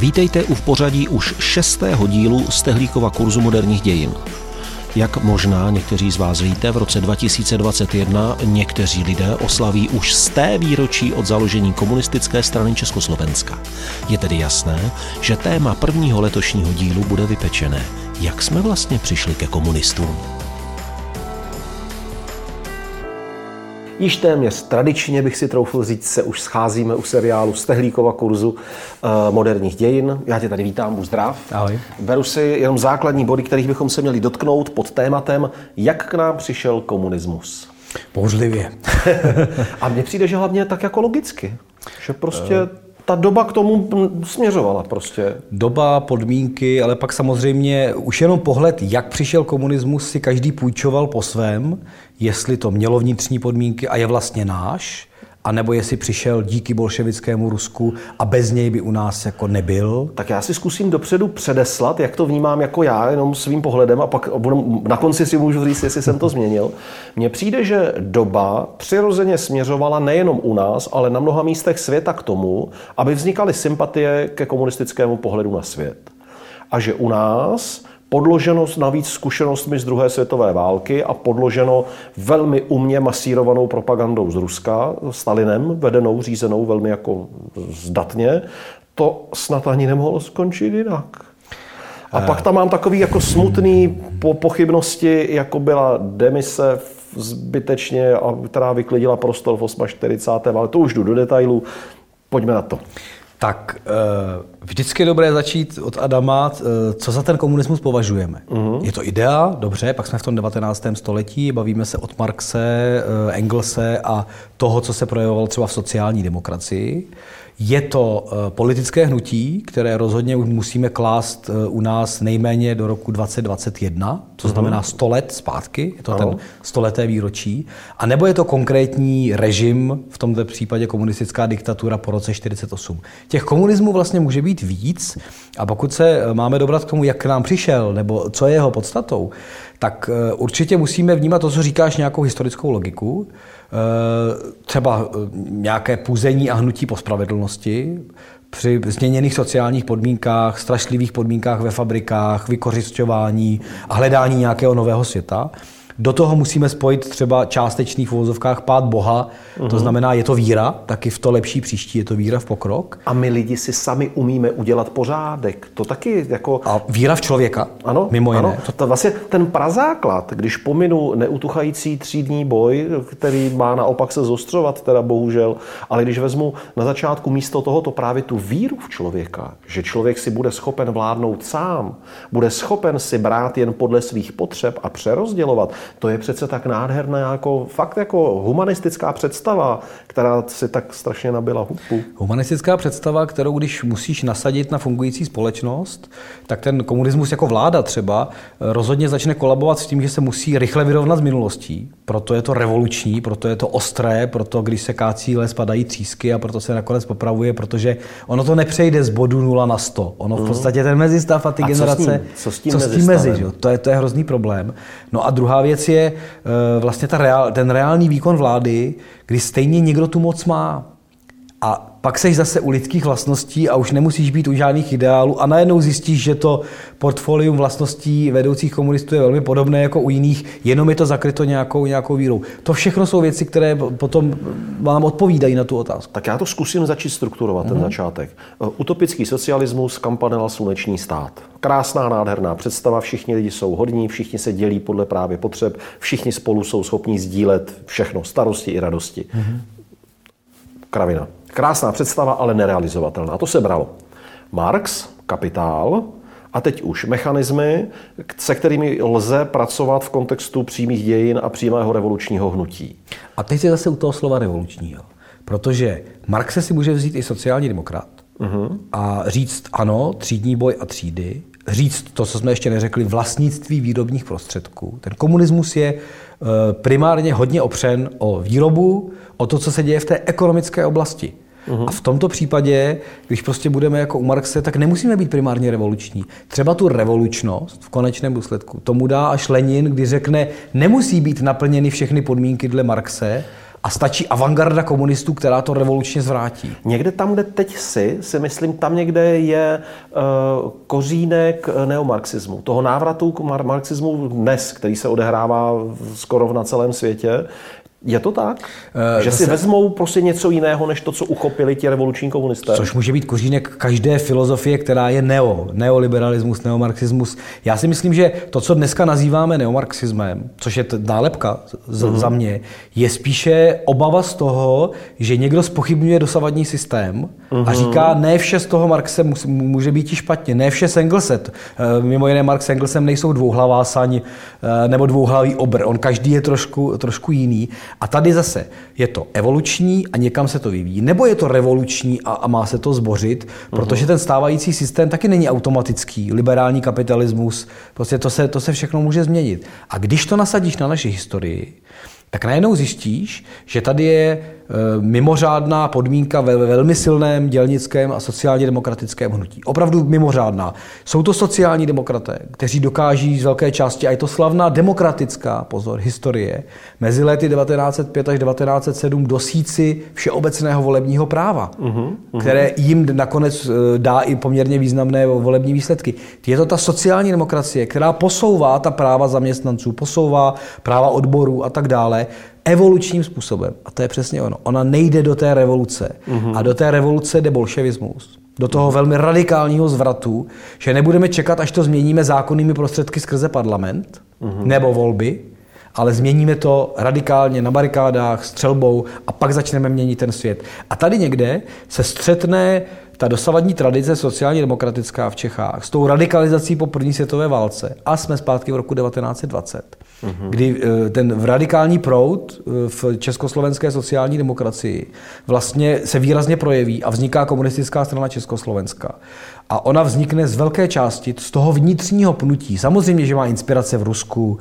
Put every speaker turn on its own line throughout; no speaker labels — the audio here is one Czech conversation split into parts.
Vítejte u v pořadí už šestého dílu z Tehlíkova kurzu moderních dějin. Jak možná někteří z vás víte, v roce 2021 někteří lidé oslaví už z té výročí od založení komunistické strany Československa. Je tedy jasné, že téma prvního letošního dílu bude vypečené. Jak jsme vlastně přišli ke komunistům?
Již téměř tradičně bych si troufl říct, se už scházíme u seriálu Stehlíkova kurzu uh, moderních dějin. Já tě tady vítám, buď zdrav.
Ahoj.
Beru si jenom základní body, kterých bychom se měli dotknout pod tématem, jak k nám přišel komunismus.
Bouřlivě.
A mně přijde, že hlavně tak jako logicky. Že prostě uh ta doba k tomu směřovala prostě.
Doba, podmínky, ale pak samozřejmě už jenom pohled, jak přišel komunismus, si každý půjčoval po svém, jestli to mělo vnitřní podmínky a je vlastně náš, a nebo jestli přišel díky bolševickému Rusku a bez něj by u nás jako nebyl?
Tak já si zkusím dopředu předeslat, jak to vnímám jako já, jenom svým pohledem a pak na konci si můžu říct, jestli jsem to změnil. Mně přijde, že doba přirozeně směřovala nejenom u nás, ale na mnoha místech světa k tomu, aby vznikaly sympatie ke komunistickému pohledu na svět. A že u nás podloženo navíc zkušenostmi z druhé světové války a podloženo velmi umě masírovanou propagandou z Ruska, Stalinem, vedenou, řízenou velmi jako zdatně, to snad ani nemohlo skončit jinak. A pak tam mám takový jako smutný po pochybnosti, jako byla demise zbytečně, která vyklidila prostor v 48. ale to už jdu do detailů. Pojďme na to.
Tak eh, vždycky je dobré začít od Adama, eh, co za ten komunismus považujeme. Uh-huh. Je to idea, dobře, pak jsme v tom 19. století, bavíme se od Marxe, eh, Engelse a toho, co se projevovalo třeba v sociální demokracii. Je to eh, politické hnutí, které rozhodně už musíme klást eh, u nás nejméně do roku 2021, to mhm. znamená 100 let zpátky, je to ano. ten stoleté výročí, a nebo je to konkrétní režim, v tomto případě komunistická diktatura po roce 48. Těch komunismů vlastně může být víc a pokud se eh, máme dobrat k tomu, jak k nám přišel, nebo co je jeho podstatou, tak určitě musíme vnímat to, co říkáš, nějakou historickou logiku, třeba eh, nějaké půzení a hnutí po spravedlnosti, při změněných sociálních podmínkách, strašlivých podmínkách ve fabrikách, vykořišťování a hledání nějakého nového světa. Do toho musíme spojit třeba částečný v uvozovkách pád Boha, uh-huh. to mhm. znamená, je to víra, taky v to lepší příští, je to víra v pokrok.
A my lidi si sami umíme udělat pořádek. To taky jako...
A víra v člověka,
ano,
mimo jiné. Ano.
To, to vlastně ten prazáklad, když pominu neutuchající třídní boj, který má naopak se zostřovat, teda bohužel, ale když vezmu na začátku místo tohoto právě tu víru v člověka, že člověk si bude schopen vládnout sám, bude schopen si brát jen podle svých potřeb a přerozdělovat, to je přece tak nádherná, jako fakt jako humanistická představa, která si tak strašně nabila hupu.
Humanistická představa, kterou když musíš nasadit na fungující společnost, tak ten komunismus jako vláda třeba rozhodně začne kolabovat s tím, že se musí rychle vyrovnat s minulostí. Proto je to revoluční, proto je to ostré, proto když se kácí les, padají třísky a proto se nakonec popravuje, protože ono to nepřejde z bodu 0 na 100. Ono v mhm. podstatě ten mezistav a ty a generace...
Co s tím, co s tím, co s tím mezi? Že?
To, je, to je hrozný problém. No a druhá věc je eh, vlastně ta reál, ten reálný výkon vlády, kdy stejně někdo tu moc má. A pak seš zase u lidských vlastností a už nemusíš být u žádných ideálů a najednou zjistíš, že to portfolium vlastností vedoucích komunistů je velmi podobné jako u jiných, jenom je to zakryto nějakou, nějakou vírou. To všechno jsou věci, které potom vám odpovídají na tu otázku.
Tak já to zkusím začít strukturovat, ten mm-hmm. začátek. Utopický socialismus, kampanela sluneční stát. Krásná, nádherná představa, všichni lidi jsou hodní, všichni se dělí podle právě potřeb, všichni spolu jsou schopní sdílet všechno, starosti i radosti. Mm-hmm. Kravina. Krásná představa, ale nerealizovatelná. To se bralo. Marx, kapitál, a teď už mechanismy, se kterými lze pracovat v kontextu přímých dějin a přímého revolučního hnutí.
A teď je zase u toho slova revolučního. Protože Marx si může vzít i sociální demokrat uh-huh. a říct ano, třídní boj a třídy, říct to, co jsme ještě neřekli, vlastnictví výrobních prostředků. Ten komunismus je eh, primárně hodně opřen o výrobu, o to, co se děje v té ekonomické oblasti. Uhum. A v tomto případě, když prostě budeme jako u Marxe, tak nemusíme být primárně revoluční. Třeba tu revolučnost v konečném důsledku tomu dá až Lenin, kdy řekne, nemusí být naplněny všechny podmínky dle Marxe, A stačí avantgarda komunistů, která to revolučně zvrátí.
Někde tam, kde teď si, si myslím, tam někde je uh, kořínek neomarxismu. Toho návratu k marxismu dnes, který se odehrává skoro na celém světě, je to tak? Uh, že si se... vezmou prostě něco jiného, než to, co uchopili ti revoluční komunisté?
Což může být kořínek každé filozofie, která je neo, neoliberalismus, neomarxismus. Já si myslím, že to, co dneska nazýváme neomarxismem, což je nálepka z, uh-huh. za mě, je spíše obava z toho, že někdo spochybňuje dosavadní systém uh-huh. a mhm. říká, ne vše z toho Marxe může být i špatně, ne vše z Engelset. Eh, mimo jiné Marx s Engelsem nejsou dvouhlavá saň eh, nebo dvouhlavý obr. On každý je trošku, trošku jiný. A tady zase je to evoluční a někam se to vyvíjí, nebo je to revoluční a, a má se to zbořit, protože ten stávající systém taky není automatický. Liberální kapitalismus, prostě to se, to se všechno může změnit. A když to nasadíš na naši historii, tak najednou zjistíš, že tady je mimořádná podmínka ve velmi silném dělnickém a sociálně demokratickém hnutí. Opravdu mimořádná. Jsou to sociální demokraté, kteří dokáží z velké části, a je to slavná demokratická, pozor, historie, mezi lety 1905 až 1907 dosít si všeobecného volebního práva, uh-huh, uh-huh. které jim nakonec eh, dá i poměrně významné volební výsledky. Je to ta sociální demokracie, která posouvá ta práva zaměstnanců, posouvá práva odborů a tak dále evolučním způsobem. A to je přesně ono. Ona nejde do té revoluce. Mm-hmm. A do té revoluce jde bolševismus. Do toho velmi radikálního zvratu, že nebudeme čekat, až to změníme zákonnými prostředky skrze parlament mm-hmm. nebo volby, ale změníme to radikálně na barikádách, střelbou a pak začneme měnit ten svět. A tady někde se střetne ta dosavadní tradice sociálně demokratická v Čechách s tou radikalizací po první světové válce a jsme zpátky v roku 1920, mm-hmm. kdy eh, ten radikální proud eh, v československé sociální demokracii vlastně se výrazně projeví a vzniká komunistická strana Československa. A ona vznikne z velké části z toho vnitřního pnutí. Samozřejmě, že má inspirace v Rusku.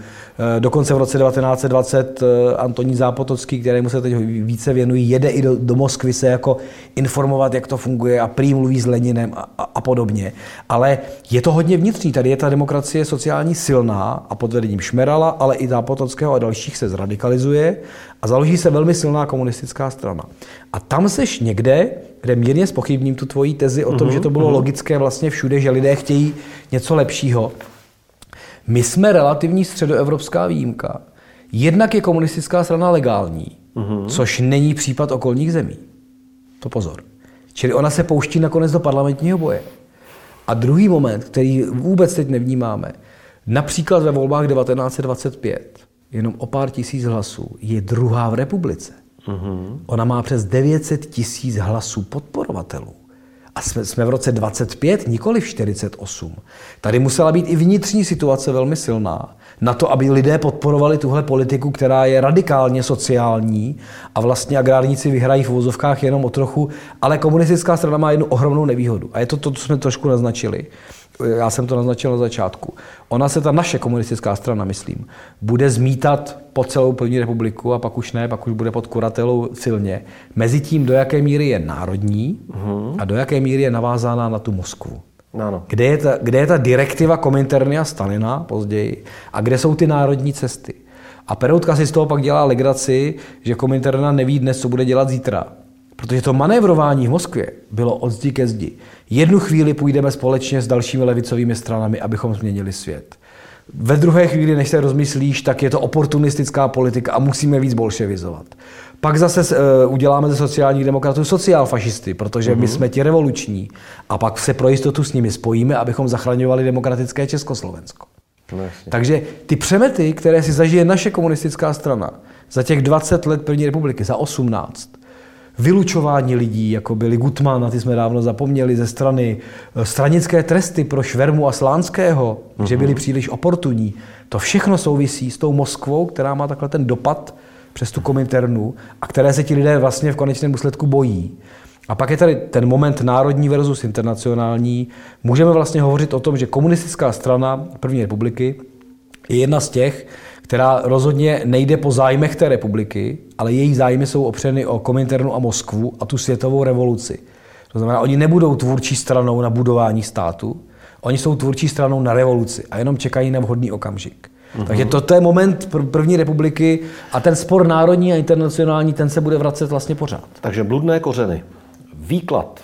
Eh, dokonce v roce 1920 Antonín Zápotocký, kterému se teď více věnují, jede i do, do Moskvy se jako informovat, jak to funguje a prý mluví s Leninem a, a, a podobně. Ale je to hodně vnitřní. Tady je ta demokracie sociální silná a pod vedením Šmerala, ale i Zápotockého a dalších se zradikalizuje a založí se velmi silná komunistická strana. A tam seš někde, kde mírně spochybním tu tvoji tezi o tom, uh-huh, že to bylo uh-huh. logické vlastně všude, že lidé chtějí něco lepšího. My jsme relativní středoevropská výjimka. Jednak je komunistická strana legální, uh-huh. což není případ okolních zemí. To pozor. Čili ona se pouští nakonec do parlamentního boje. A druhý moment, který vůbec teď nevnímáme, například ve volbách 1925, jenom o pár tisíc hlasů, je druhá v republice. Mm-hmm. Ona má přes 900 tisíc hlasů podporovatelů. A jsme, jsme v roce 25, nikoli v 48. Tady musela být i vnitřní situace velmi silná na to, aby lidé podporovali tuhle politiku, která je radikálně sociální a vlastně agrárníci vyhrají v vozovkách jenom o trochu, ale komunistická strana má jednu ohromnou nevýhodu. A je to to, co jsme trošku naznačili. Já jsem to naznačil na začátku. Ona se ta naše komunistická strana, myslím, bude zmítat po celou první republiku a pak už ne, pak už bude pod kuratelou silně. Mezi tím, do jaké míry je národní a do jaké míry je navázána na tu Moskvu.
Ano.
Kde, je ta, kde je ta direktiva Kominterny a Stalina později a kde jsou ty národní cesty. A Peroutka si z toho pak dělá legraci, že Kominterna neví dnes, co bude dělat zítra. Protože to manévrování v Moskvě bylo od zdi ke zdi. Jednu chvíli půjdeme společně s dalšími levicovými stranami, abychom změnili svět. Ve druhé chvíli, než se rozmyslíš, tak je to oportunistická politika a musíme víc bolševizovat. Pak zase uh, uděláme ze sociálních demokratů sociálfašisty, protože my mhm. jsme ti revoluční. A pak se pro jistotu s nimi spojíme, abychom zachraňovali demokratické Československo. No, Takže ty přemety, které si zažije naše komunistická strana za těch 20 let první republiky, za 18, vylučování lidí, jako byli Gutman, na ty jsme dávno zapomněli, ze strany eh, stranické tresty pro Švermu a Slánského, uh-huh. že byli mhm. příliš oportunní. To všechno souvisí s tou Moskvou, která má takhle ten dopad přes tu kominternu a které se ti lidé vlastně v konečném důsledku bojí. A pak je tady ten moment národní versus internacionální. Můžeme vlastně hovořit o tom, že komunistická strana první republiky je jedna z těch, která rozhodně nejde po zájmech té republiky, ale její zájmy jsou opřeny o Kominternu a Moskvu a tu světovou revoluci. To znamená, oni nebudou tvůrčí stranou na budování státu, oni jsou tvůrčí stranou na revoluci a jenom čekají na vhodný okamžik. Mm-hmm. Takže toto je moment první republiky a ten spor národní a internacionální, ten se bude vracet vlastně pořád.
Takže bludné kořeny. Výklad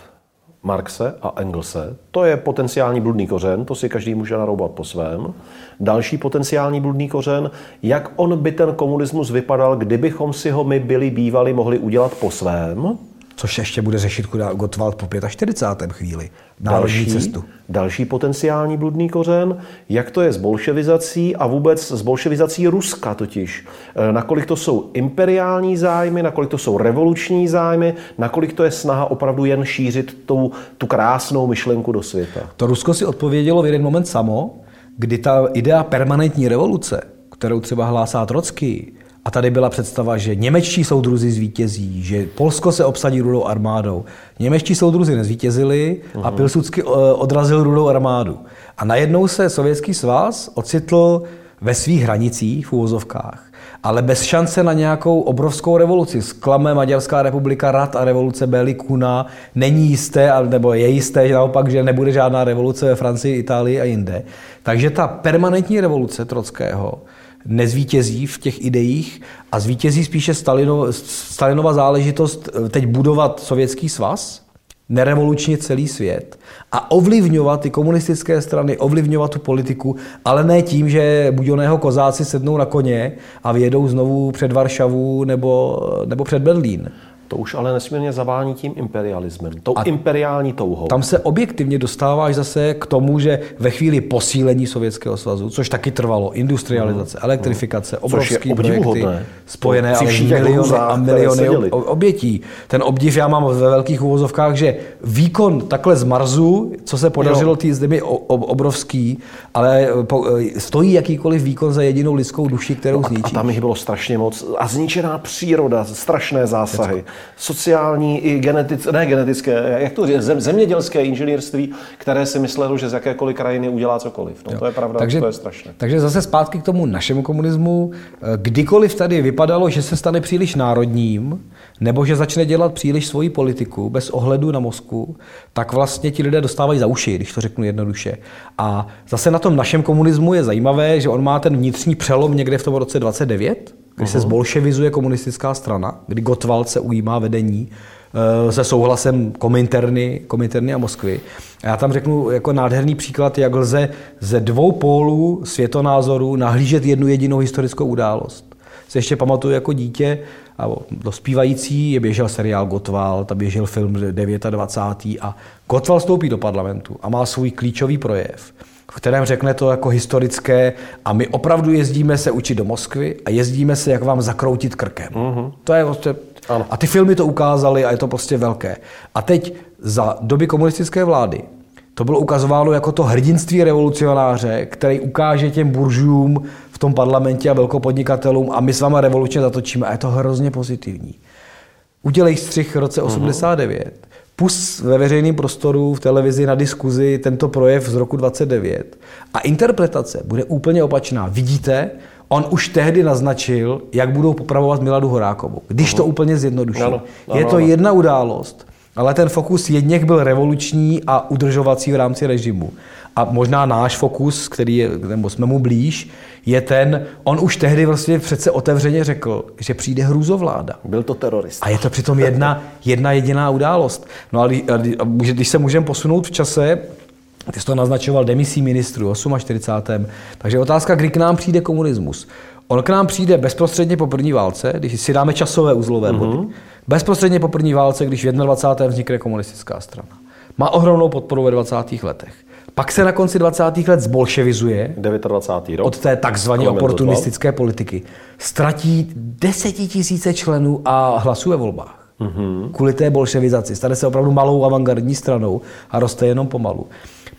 Marxe a Engelse, to je potenciální bludný kořen, to si každý může naroubat po svém. Další potenciální bludný kořen, jak on by ten komunismus vypadal, kdybychom si ho my byli bývali mohli udělat po svém.
Což ještě bude řešit Gottwald po 45. chvíli. Národní
další,
cestu.
Další potenciální bludný kořen, jak to je s bolševizací a vůbec s bolševizací Ruska totiž. E, nakolik to jsou imperiální zájmy, nakolik to jsou revoluční zájmy, nakolik to je snaha opravdu jen šířit tu, tu krásnou myšlenku do světa.
To Rusko si odpovědělo v jeden moment samo, kdy ta idea permanentní revoluce, kterou třeba hlásá Trocký, a tady byla představa, že němečtí soudruzi zvítězí, že Polsko se obsadí rudou armádou. Němečtí soudruzi nezvítězili a mhm. Pilsudsky eh, odrazil rudou armádu. A najednou se Sovětský svaz ocitl ve svých hranicích, v úvozovkách, ale bez šance na nějakou obrovskou revoluci. Sklame Maďarská republika rad a revoluce Béli Kuna není jisté, nebo je jisté, že naopak, že nebude žádná revoluce ve Francii, Itálii a jinde. Takže ta permanentní revoluce Trockého nezvítězí v těch ideích a zvítězí spíše Stalino, Stalinova záležitost eh, teď budovat sovětský svaz, nerevolučně celý svět a ovlivňovat ty komunistické strany, ovlivňovat tu politiku, ale ne tím, že buděného kozáci sednou na koně a vyjedou znovu před Varšavu nebo, nebo před Berlín.
To už ale nesmírně zavání tím imperialismem, tou a imperiální touhou.
Tam se objektivně dostáváš zase k tomu, že ve chvíli posílení Sovětského svazu, což taky trvalo, industrializace, mm. elektrifikace, obrovské projekty, spojené ale miliony a miliony obětí. Ten obdiv já mám ve velkých uvozovkách, že výkon takhle z Marsu, co se podařilo té zemi obrovský, ale stojí jakýkoliv výkon za jedinou lidskou duši, kterou no zničí.
A tam jich bylo strašně moc. A zničená příroda, strašné zásahy sociální i genetické, ne genetické, jak to zem, zemědělské inženýrství, které si myslelo, že z jakékoliv krajiny udělá cokoliv. No, to je pravda, takže, to je strašné.
Takže zase zpátky k tomu našemu komunismu. Kdykoliv tady vypadalo, že se stane příliš národním, nebo že začne dělat příliš svoji politiku bez ohledu na Moskvu, tak vlastně ti lidé dostávají za uši, když to řeknu jednoduše. A zase na tom našem komunismu je zajímavé, že on má ten vnitřní přelom někde v tom roce 29, kdy se zbolševizuje komunistická strana, kdy Gottwald se ujímá vedení eh, se souhlasem Kominterny, Kominterny a Moskvy. A já tam řeknu jako nádherný příklad, jak lze ze dvou pólů světonázoru nahlížet jednu jedinou historickou událost. Se ještě pamatuju jako dítě, a dospívající, je běžel seriál Gottwald, a běžel film 29. a Gottwald stoupí do parlamentu a má svůj klíčový projev v kterém řekne to jako historické a my opravdu jezdíme se učit do Moskvy a jezdíme se, jak vám zakroutit krkem. Uh-huh. To je prostě... Ano. A ty filmy to ukázaly a je to prostě velké. A teď za doby komunistické vlády to bylo ukazováno jako to hrdinství revolucionáře, který ukáže těm buržům v tom parlamentě a velkopodnikatelům a my s váma revolučně zatočíme. A je to hrozně pozitivní. Udělej střih v roce 89. Uh-huh pus ve veřejném prostoru, v televizi na diskuzi tento projev z roku 29 a interpretace bude úplně opačná. Vidíte, on už tehdy naznačil, jak budou popravovat Miladu Horákovou. Když to úplně zjednoduší. Ano, ano, je to jedna událost, ale ten fokus jedněch byl revoluční a udržovací v rámci režimu. A možná náš fokus, který je, nebo jsme mu blíž, je ten, on už tehdy vlastně přece otevřeně řekl, že přijde hrůzovláda.
Byl to terorista.
A je to přitom jedna, jedna jediná událost. No a když se můžeme posunout v čase, ty jsi to naznačoval demisí ministru 48. Takže otázka, kdy k nám přijde komunismus. On k nám přijde bezprostředně po první válce, když si dáme časové uzlové body. Mm-hmm. Bezprostředně po první válce, když v 21. vznikne komunistická strana. Má ohromnou podporu ve 20. letech. Pak se na konci 20. let zbolševizuje
29. rok.
od té takzvaně oportunistické politiky. Ztratí desetitisíce členů a hlasů ve volbách. Mm-hmm. Kvůli té bolševizaci. Stane se opravdu malou avantgardní stranou a roste jenom pomalu.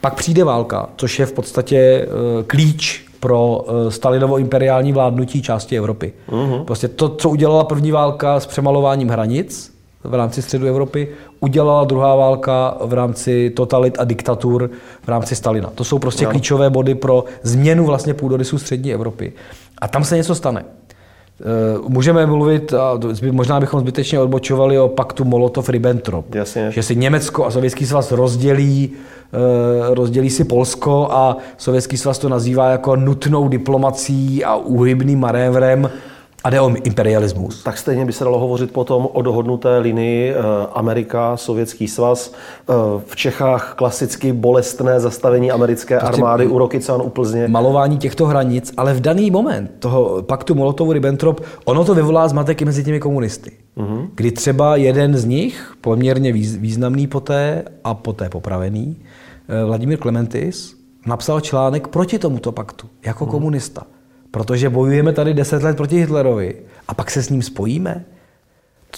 Pak přijde válka, což je v podstatě uh, klíč pro uh, Stalinovo imperiální vládnutí části Evropy. Mm-hmm. Prostě to, co udělala první válka s přemalováním hranic, v rámci středu Evropy, udělala druhá válka v rámci totalit a diktatur v rámci Stalina. To jsou prostě no. klíčové body pro změnu vlastně půdorysu střední Evropy. A tam se něco stane. Můžeme mluvit, a možná bychom zbytečně odbočovali o paktu Molotov-Ribbentrop.
Jasně.
Že si Německo a Sovětský svaz rozdělí, eh, rozdělí si Polsko a Sovětský svaz to nazývá jako nutnou diplomací a úhybným manévrem a jde o imperialismus.
Tak stejně by se dalo hovořit potom o dohodnuté linii eh, Amerika, Sovětský svaz. Eh, v Čechách klasicky bolestné zastavení americké prostě armády u Rokycan u Plzně.
Malování těchto hranic, ale v daný moment toho paktu Molotovu-Ribbentrop, ono to vyvolá zmatek i mezi těmi komunisty. Mm-hmm. Kdy třeba jeden z nich, poměrně významný poté a poté popravený, eh, Vladimír Klementis, napsal článek proti tomuto paktu jako mm-hmm. komunista. Protože bojujeme tady deset let proti Hitlerovi a pak se s ním spojíme.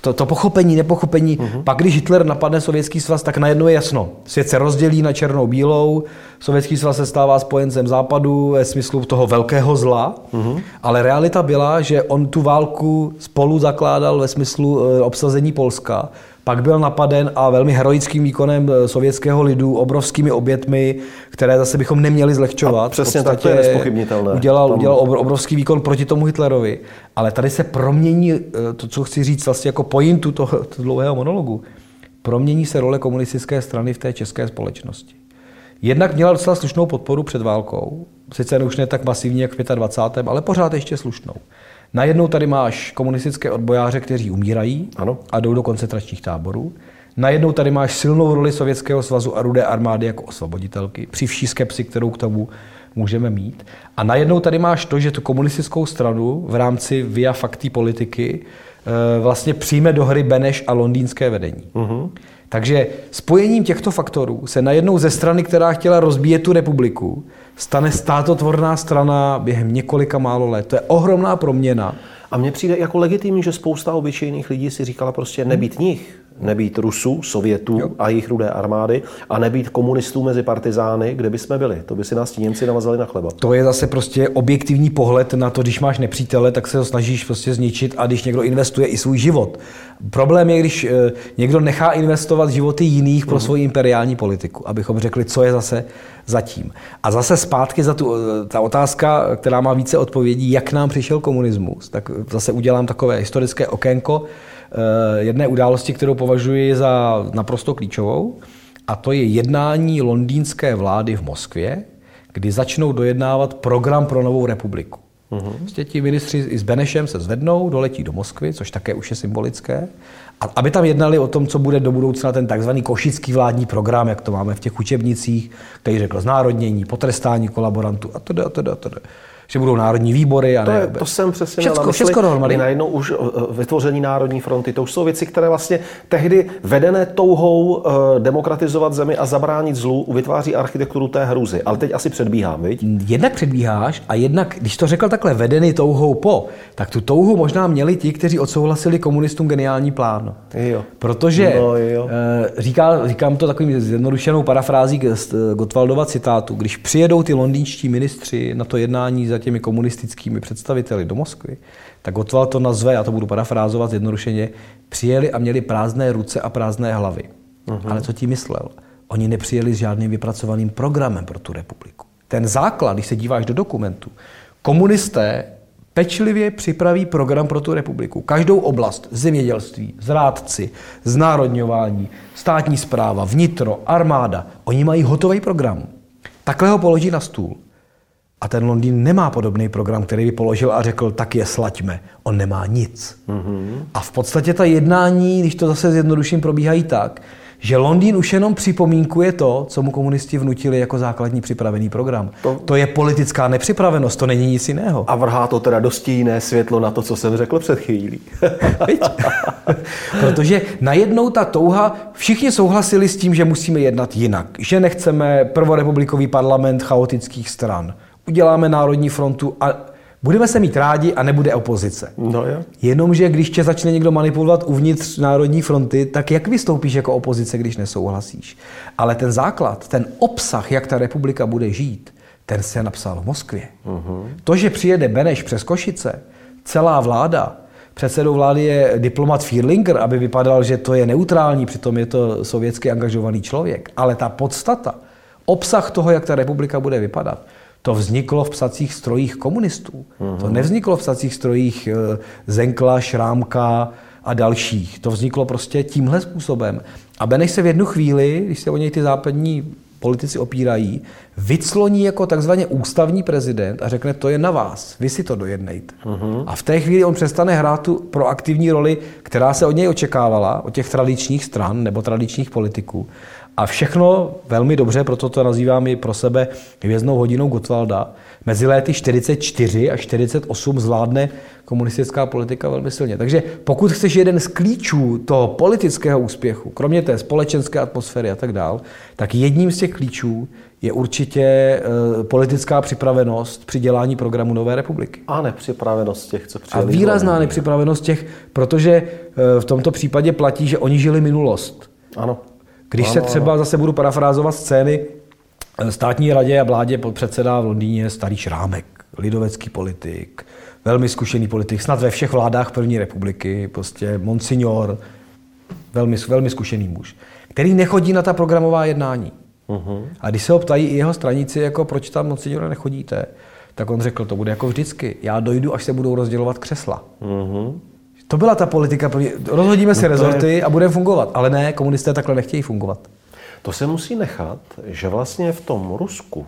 To, to pochopení, nepochopení. Uh-huh. Pak, když Hitler napadne Sovětský svaz, tak najednou je jasno. Svět se rozdělí na černou bílou, Sovětský svaz se stává spojencem západu ve smyslu toho velkého zla, uh-huh. ale realita byla, že on tu válku spolu zakládal ve smyslu e, obsazení Polska pak byl napaden a velmi heroickým výkonem eh, sovětského lidu, obrovskými obětmi, které zase bychom neměli zlehčovat. A
přesně tak, to je nespochybnitelné.
Udělal, udělal obrovský výkon proti tomu Hitlerovi. Ale tady se promění, eh, to, co chci říct vlastně jako pointu toho, toho dlouhého monologu, promění se role komunistické strany v té české společnosti. Jednak měla docela slušnou podporu před válkou, sice už ne tak masivní jak v 25., ale pořád ještě slušnou. Najednou tady máš komunistické odbojáře, kteří umírají
ano.
a jdou do koncentračních táborů. Najednou tady máš silnou roli Sovětského svazu a rudé armády jako osvoboditelky, při vší skepsi, kterou k tomu můžeme mít. A najednou tady máš to, že tu komunistickou stranu v rámci via fakty politiky eh, vlastně přijme do hry Beneš a londýnské vedení. Uh-huh. Takže spojením těchto faktorů se najednou ze strany, která chtěla rozbíjet tu republiku, stane státotvorná strana během několika málo let. To je ohromná proměna.
A mně přijde jako legitimní, že spousta obyčejných lidí si říkala prostě nebýt nich, nebýt Rusů, Sovětů jo. a jejich rudé armády a nebýt komunistů mezi partizány, kde by jsme byli. To by si nás ti Němci navazali na chleba.
To je zase prostě objektivní pohled na to, když máš nepřítele, tak se ho snažíš prostě zničit a když někdo investuje i svůj život. Problém je, když eh, někdo nechá investovat životy jiných pro uh-huh. svoji imperiální politiku, abychom řekli, co je zase zatím. A zase zpátky za tu, eh, ta otázka, která má více odpovědí, jak nám přišel komunismus, tak zase udělám takové historické okénko, jedné události, kterou považuji za naprosto klíčovou, a to je jednání londýnské vlády v Moskvě, kdy začnou dojednávat program pro novou republiku. Uh-huh. Prostě ti ministři i s Benešem se zvednou, doletí do Moskvy, což také už je symbolické, a aby tam jednali o tom, co bude do budoucna ten takzvaný košický vládní program, jak to máme v těch učebnicích, který řekl znárodnění, potrestání kolaborantů a to a to a to že budou národní výbory. A
to,
ne,
je, to jsem přesně
všecko, na všecko dohromady.
Najednou už vytvoření národní fronty. To už jsou věci, které vlastně tehdy vedené touhou uh, demokratizovat zemi a zabránit zlu vytváří architekturu té hruzy. Ale teď asi předbíhám, viď?
Jednak předbíháš a jednak, když to řekl takhle vedený touhou po, tak tu touhu možná měli ti, kteří odsouhlasili komunistům geniální plán.
Jo.
Protože, no, jo. Říká, říkám to takovým zjednodušenou parafrází Gotwaldova citátu, když přijedou ty londýnští ministři na to jednání za těmi komunistickými představiteli do Moskvy, tak Gottwald to nazve, já to budu parafrázovat zjednodušeně, přijeli a měli prázdné ruce a prázdné hlavy. Uh-huh. Ale co ti myslel? Oni nepřijeli s žádným vypracovaným programem pro tu republiku. Ten základ, když se díváš do dokumentu, komunisté pečlivě připraví program pro tu republiku. Každou oblast, zemědělství, zrádci, znárodňování, státní zpráva, vnitro, armáda, oni mají hotový program. Takhle ho položí na stůl. A ten Londýn nemá podobný program, který by položil a řekl, tak je slaďme. On nemá nic. Mm-hmm. A v podstatě ta jednání, když to zase zjednoduším, probíhají tak, že Londýn už jenom připomínkuje to, co mu komunisti vnutili jako základní připravený program. To, to je politická nepřipravenost, to není nic jiného.
A vrhá to teda dosti jiné světlo na to, co jsem řekl před chvílí.
Protože najednou ta touha, všichni souhlasili s tím, že musíme jednat jinak, že nechceme prvorepublikový parlament chaotických stran uděláme Národní frontu a budeme se mít rádi a nebude opozice.
No jo.
Jenomže když tě začne někdo manipulovat uvnitř Národní fronty, tak jak vystoupíš jako opozice, když nesouhlasíš? Ale ten základ, ten obsah, jak ta republika bude žít, ten se napsal v Moskvě. Uh-huh. To, že přijede Beneš přes Košice, celá vláda, předsedou vlády je diplomat Fierlinger, aby vypadal, že to je neutrální, přitom je to sovětsky angažovaný člověk. Ale ta podstata, obsah toho, jak ta republika bude vypadat, To vzniklo v psacích strojích komunistů. To nevzniklo v psacích strojích eh, Zenkla, Šrámka a dalších. To vzniklo prostě tímhle způsobem. A Beneš se v jednu chvíli, když se o něj ty západní politici opírají, vycloní jako takzvaně ústavní prezident a řekne, to je na vás, vy si to dojednejte. Uh-huh. A v té chvíli on přestane hrát tu proaktivní roli, která se od něj očekávala, od těch tradičních stran nebo tradičních politiků. A všechno velmi dobře, proto to nazývám i pro sebe hvězdnou hodinou Gotwalda. Mezi léty 44 a 48 zvládne komunistická politika velmi silně. Takže pokud chceš jeden z klíčů toho politického úspěchu, kromě té společenské atmosféry a tak dál, tak jedním z těch klíčů je určitě e, politická připravenost při dělání programu Nové republiky.
A nepřipravenost těch, co
A
přijeli.
výrazná
zvolený.
nepřipravenost těch, protože e, v tomto případě platí, že oni žili minulost.
Ano.
Když se
Ano,
třeba zase budu parafrázovat scény, eh, státní radě a vládě předseda v Londýně starý Šrámek, lidovecký politik, velmi zkušený politik, snad ve všech vládách první republiky, prostě monsignor, velmi, velmi zkušený muž, který nechodí na ta programová jednání. Uh-huh. A když se ho ptají i jeho straníci, jako proč tam monsignore nechodíte, tak on řekl, to bude jako vždycky. Já dojdu, až se budou rozdělovat křesla.
Mhm.
To byla ta politika. Rozhodíme si rezorty a budeme fungovat. Ale ne, komunisté takhle nechtějí fungovat.
To se musí nechat, že vlastně v tom Rusku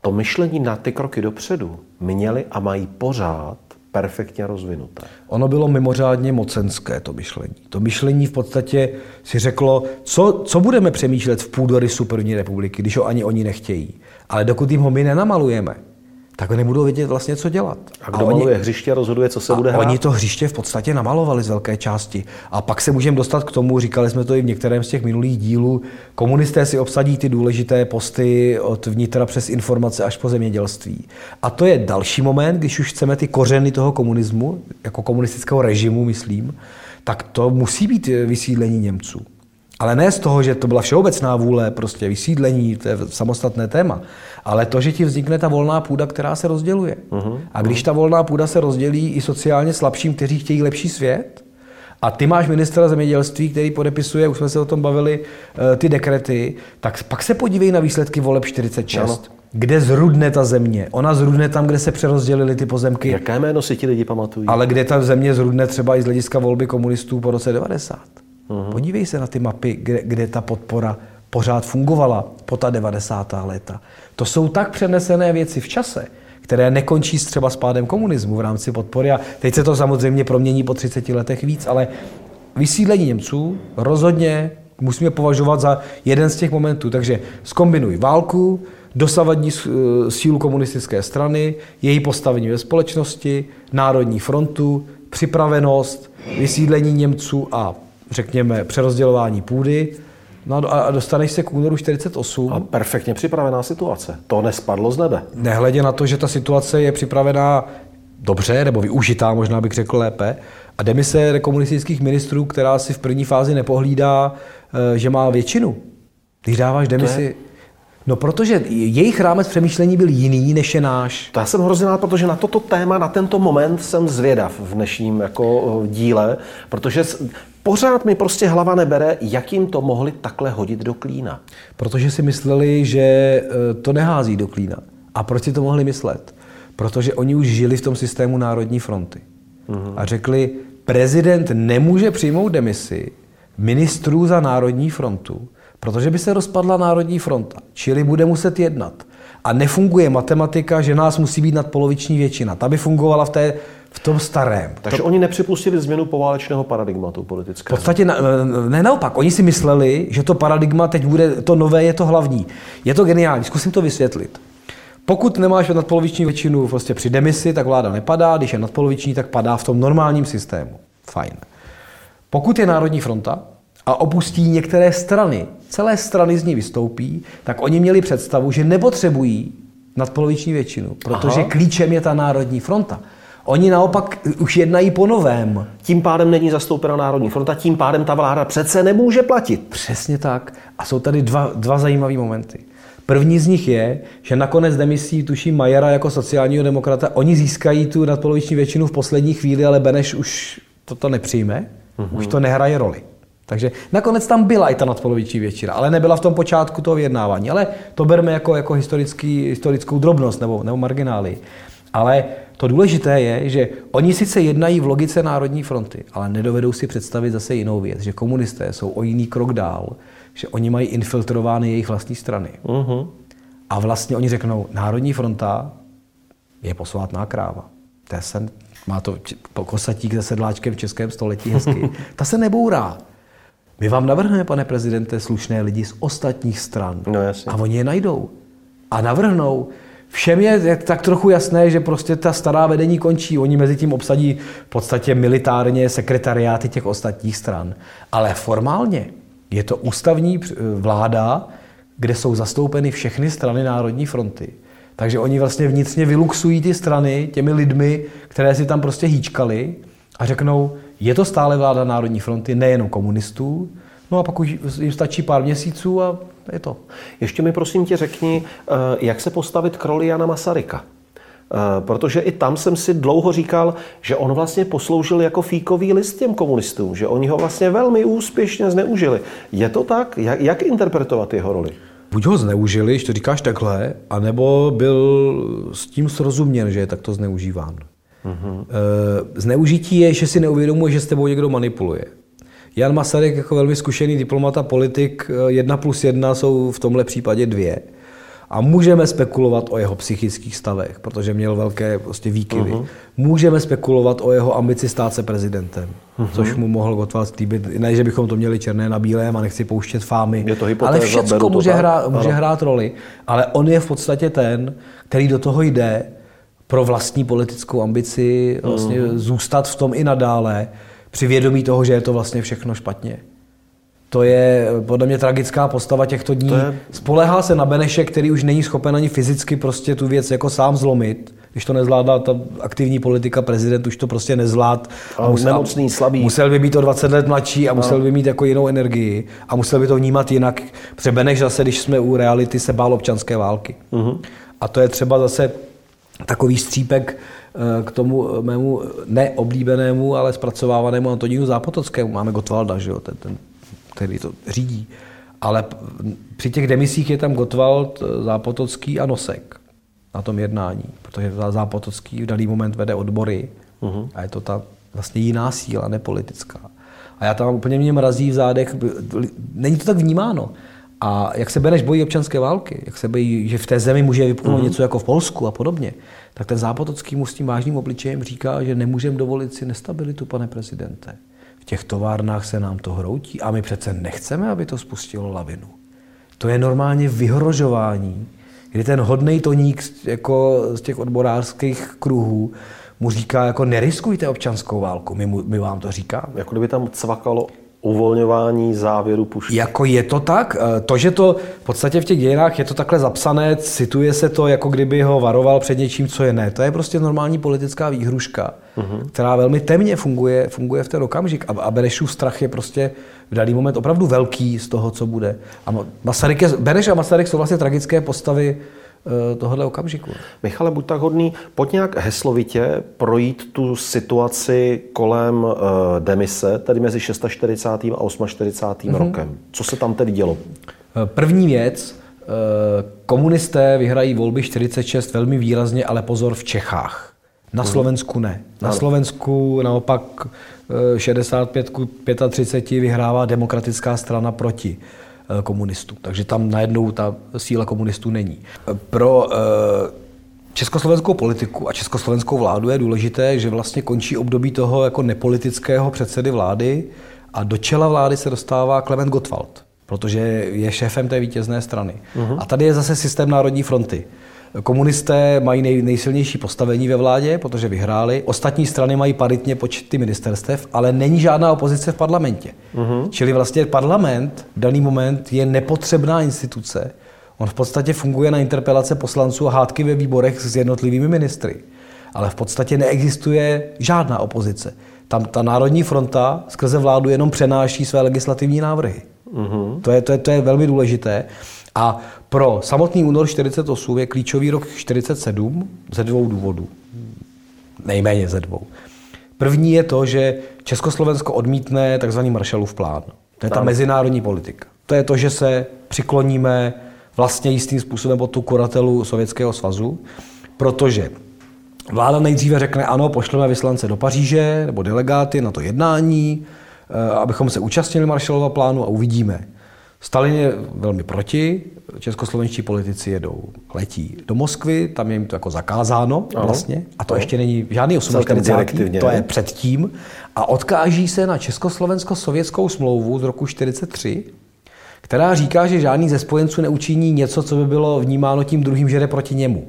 to myšlení na ty kroky dopředu měli a mají pořád perfektně rozvinuté.
Ono bylo mimořádně mocenské, to myšlení. To myšlení v podstatě si řeklo, co, co budeme přemýšlet v půdorysu první republiky, když ho ani oni nechtějí. Ale dokud jim ho my nenamalujeme, tak nebudou vědět vlastně, co dělat.
A kdo maluje hřiště, rozhoduje, co se
a
bude hrát.
oni to hřiště v podstatě namalovali z velké části. A pak se můžeme dostat k tomu, říkali jsme to i v některém z těch minulých dílů, komunisté si obsadí ty důležité posty od vnitra přes informace až po zemědělství. A to je další moment, když už chceme ty kořeny toho komunismu, jako komunistického režimu, myslím, tak to musí být vysídlení Němců. Ale ne z toho, že to byla všeobecná vůle, prostě vysídlení, to je samostatné téma, ale to, že ti vznikne ta volná půda, která se rozděluje. Uh-huh. A když ta volná půda se rozdělí i sociálně slabším, kteří chtějí lepší svět, a ty máš ministra zemědělství, který podepisuje, už jsme se o tom bavili, eh, ty dekrety, tak pak se podívej na výsledky voleb 46. Ano. Kde zrudne ta země? Ona zrudne tam, kde se přerozdělily ty pozemky,
Jaké jméno si ti lidi pamatují?
ale kde ta země zrudne třeba i z hlediska volby komunistů po roce 90. Uh-huh. Podívej se na ty mapy, kde, kde ta podpora pořád fungovala po ta 90. léta. To jsou tak přenesené věci v čase, které nekončí s třeba s pádem komunismu v rámci podpory. A teď se to samozřejmě promění po 30 letech víc, ale vysídlení Němců rozhodně musíme považovat za jeden z těch momentů. Takže skombinuj válku, dosavadní eh, sílu komunistické strany, její postavení ve společnosti, Národní frontu, připravenost, vysídlení Němců a řekněme přerozdělování půdy. No a do- a dostaneš se k únoru 48.
A perfektně připravená situace. To nespadlo z nebe.
Nehledě na to, že ta situace je připravená dobře, nebo využitá, možná bych řekl lépe, a demise komunistických ministrů, která si v první fázi nepohlídá, eh, že má většinu. Když dáváš demisi... No protože jejich rámec přemýšlení byl jiný, než je náš.
To já jsem hrozně rád, protože na toto téma, na tento moment jsem zvědav v dnešním jako eh, díle, protože pořád mi prostě hlava nebere, jak jim to mohli takhle hodit do klína.
Protože si mysleli, že eh, to nehází do klína. A proč si to mohli myslet? Protože oni už žili v tom systému Národní fronty. A řekli, prezident nemůže přijmout demisi ministrů za Národní frontu, protože by se rozpadla Národní fronta, čili bude muset jednat. A nefunguje matematika, že nás musí být nadpoloviční většina. Ta by fungovala v, té, v tom starém.
Takže to... oni nepřipustili změnu poválečného paradigmatu
V
politického.
podstatě na, ne naopak, oni si mysleli, že to paradigma teď bude, to nové je to hlavní. Je to geniální, zkusím to vysvětlit. Pokud nemáš nadpoloviční většinu prostě při demisi, tak vláda nepadá, když je nadpoloviční, tak padá v tom normálním systému. Fajn. Pokud je Národní fronta a opustí některé strany, celé strany z ní vystoupí, tak oni měli představu, že nepotřebují nadpoloviční většinu, protože
Aha.
klíčem je ta Národní fronta. Oni naopak už jednají po novém.
Tím pádem není zastoupena Národní fronta, tím pádem ta vláda přece nemůže platit.
Přesně tak. A jsou tady dva, dva zajímavé momenty. První z nich je, že nakonec demisí, tuším Majera jako sociálního demokrata, oni získají tu nadpoloviční většinu v poslední chvíli, ale Beneš už toto nepřijme, mm-hmm. už to nehraje roli. Takže nakonec tam byla i ta nadpoloviční většina, ale nebyla v tom počátku toho vyjednávání. Ale to berme jako, jako historický, historickou drobnost nebo, nebo marginály. Ale to důležité je, že oni sice jednají v logice Národní fronty, ale nedovedou si představit zase jinou věc, že komunisté jsou o jiný krok dál, že oni mají infiltrovány jejich vlastní strany. Uh-huh. A vlastně oni řeknou, Národní fronta je posvátná kráva. To se, má to kosatík se sedláčkem v českém století hezky. Ta se nebourá. My vám navrhneme, pane prezidente, slušné lidi z ostatních stran.
No, jasně.
A oni je najdou. A navrhnou. Všem je tak trochu jasné, že prostě ta stará vedení končí. Oni mezi tím obsadí v podstatě militárně sekretariáty těch ostatních stran. Ale formálně je to ústavní vláda, kde jsou zastoupeny všechny strany Národní fronty. Takže oni vlastně vnitřně vyluxují ty strany těmi lidmi, které si tam prostě hýčkali a řeknou, je to stále vláda Národní fronty, nejenom komunistů, no a pak už jim stačí pár měsíců a je to.
Ještě mi prosím tě řekni, eh, jak se postavit k roli Jana Masaryka? Eh, protože i tam jsem si dlouho říkal, že on vlastně posloužil jako fíkový list těm komunistům, že oni ho vlastně velmi úspěšně zneužili. Je to tak? Jak, jak interpretovat jeho roli?
buď ho zneužili, když to říkáš takhle, anebo byl s tím srozuměn, že je takto zneužíván. Mm-hmm. Zneužití je, že si neuvědomuje, že s tebou někdo manipuluje. Jan Masaryk jako velmi zkušený diplomat a politik, eh, jedna plus jedna jsou v tomhle případě dvě. A můžeme spekulovat o jeho psychických stavech, protože měl velké prostě výkyvy. Uh-huh. Můžeme spekulovat o jeho ambici stát se prezidentem, uh-huh. což mu mohl Gottwald slíbit. Ne, že bychom to měli černé na bílém a nechci pouštět fámy.
Je to
ale všechno může, hrát, může hrát roli. Ale on je v podstatě ten, který do toho jde pro vlastní politickou ambici vlastně uh-huh. zůstat v tom i nadále, při vědomí toho, že je to vlastně všechno špatně. To je podle mě tragická postava těchto dní. Je... Spolehá se na Beneše, který už není schopen ani fyzicky prostě tu věc jako sám zlomit. Když to nezvládá ta aktivní politika, prezident už to prostě nezvlád.
A, a musel, nemocný, slabý.
Musel by být o 20 let mladší a musel by mít jako jinou energii a musel by to vnímat jinak. Protože Beneš zase, když jsme u reality, se bál občanské války. Uh-huh. A to je třeba zase takový střípek eh, k tomu mému neoblíbenému, ale zpracovávanému Antonínu Zápotockému. Máme Gotwalda, že jo, ten, ten který to řídí. Ale při těch demisích je tam Gottwald, Zápotocký a Nosek na tom jednání, protože Zápotocký v daný moment vede odbory uh-huh. a je to ta vlastně jiná síla, nepolitická. A já tam úplně mě mrazí v zádech, není to tak vnímáno. A jak se Beneš bojí občanské války, jak se bojí, že v té zemi může vypuknout uh-huh. něco jako v Polsku a podobně, tak ten Zápotocký mu s tím vážným obličejem říká, že nemůžeme dovolit si nestabilitu, pane prezidente v těch továrnách se nám to hroutí a my přece nechceme, aby to spustilo lavinu. To je normálně vyhrožování, kdy ten hodný toník jako z těch odborářských kruhů mu říká, jako neriskujte občanskou válku, my, my vám to říkáme.
Jako kdyby tam cvakalo uvolňování závěru pušky.
Jako je to tak? Eh, to, že to v podstatě v těch dějinách je to takhle zapsané, cituje se to, jako kdyby ho varoval před něčím, co je ne. To je prostě normální politická výhruška, uh-huh. která velmi temně funguje, funguje v ten okamžik. A, a Benešův strach je prostě v daný moment opravdu velký z toho, co bude. A Masaryk je, Beneš a Masaryk jsou vlastně tragické postavy Eh, tohohle okamžiku.
Michale, buď tak hodný, pojď nějak heslovitě projít tu situaci kolem uh, demise, tedy mezi 46. a 48. Mm-hmm. rokem. Co se tam tedy dělo?
Eh, první věc, komunisté vyhrají volby 46 velmi výrazně, ale pozor v Čechách. Na mhm. Slovensku ne. Na Slovensku naopak 65 35 vyhrává demokratická strana proti. Eh, komunistů. Takže tam najednou ta síla komunistů není. Pro eh, československou politiku a československou vládu je důležité, že vlastně končí období toho jako nepolitického předsedy vlády a do čela vlády se dostává Klement Gottwald, protože je šéfem té vítězné strany. Uh-huh. A tady je zase systém Národní fronty. Komunisté mají nej, nejsilnější postavení ve vládě, protože vyhráli. Ostatní strany mají paritně počty ministerstev, ale není žádná opozice v parlamentě. Uh-huh. Čili vlastně parlament v daný moment je nepotřebná instituce. On v podstatě funguje na interpelace poslanců a hádky ve výborech s jednotlivými ministry. Ale v podstatě neexistuje žádná opozice. Tam ta Národní fronta skrze vládu jenom přenáší své legislativní návrhy. Uh-huh. To, je, to, je, to je velmi důležité. A pro samotný únor 48 je klíčový rok 47 ze dvou důvodů. Nejméně ze dvou. První je to, že Československo odmítne tzv. Marshallův plán. To je ta mezinárodní politika. To je to, že se přikloníme vlastně jistým způsobem pod tu kuratelu Sovětského svazu, protože vláda nejdříve řekne, ano, pošleme vyslance do Paříže nebo delegáty na to jednání, eh, abychom se účastnili Marshallova plánu a uvidíme. Stalin je velmi proti, českoslovenští politici jedou, letí do Moskvy, tam je jim to jako zakázáno ano. vlastně, a to ano. ještě není žádný 48. to je předtím, a odkáží se na československo-sovětskou smlouvu z roku 43, která říká, že žádný ze spojenců neučiní něco, co by bylo vnímáno tím druhým, že jde proti němu.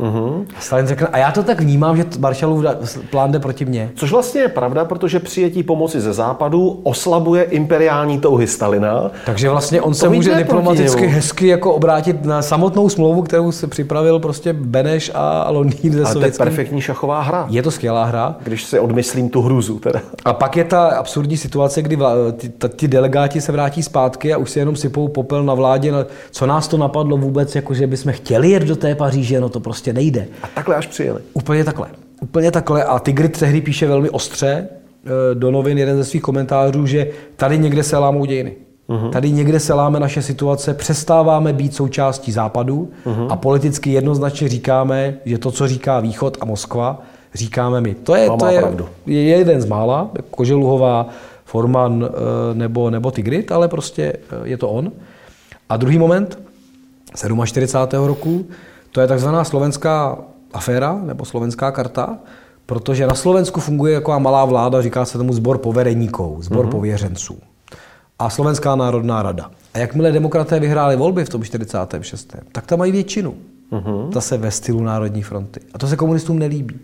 Uh-huh. Stalin řekl, a já to tak vnímám, že Marshallův plán jde proti mně.
Což vlastně je pravda, protože přijetí pomoci ze západu oslabuje imperiální touhy Stalina.
Takže vlastně on to se může diplomaticky hezky jako obrátit na samotnou smlouvu, kterou se připravil prostě Beneš a Londýn ze
Ale to je perfektní šachová hra.
Je to skvělá hra.
Když si odmyslím tu hruzu teda.
A pak je ta absurdní situace, kdy vla, ty, ty delegáti se vrátí zpátky a už si jenom sypou popel na vládě. Co nás to napadlo vůbec, jako že bychom chtěli jet do té Paříže, no to prostě nejde.
A takhle až přijeli.
Úplně takhle. Úplně takhle. A Tigrit tehdy píše velmi ostře eh, do novin jeden ze svých komentářů, že tady někde se lámou dějiny. Uh-huh. Tady někde se láme naše situace, přestáváme být součástí západu uh-huh. a politicky jednoznačně říkáme, že to, co říká Východ a Moskva, říkáme my. To je, to je, je jeden z mála, Koželuhová, Forman eh, nebo, nebo Tigrit, ale prostě eh, je to on. A druhý moment, 47. roku, to je takzvaná slovenská aféra nebo slovenská karta, protože na Slovensku funguje jako malá vláda, říká se tomu zbor povereníků, zbor uh-huh. pověřenců. A Slovenská národná rada. A jakmile demokraté vyhráli volby v tom 46., tak tam mají většinu. Uh-huh. Zase ve stylu Národní fronty. A to se komunistům nelíbí.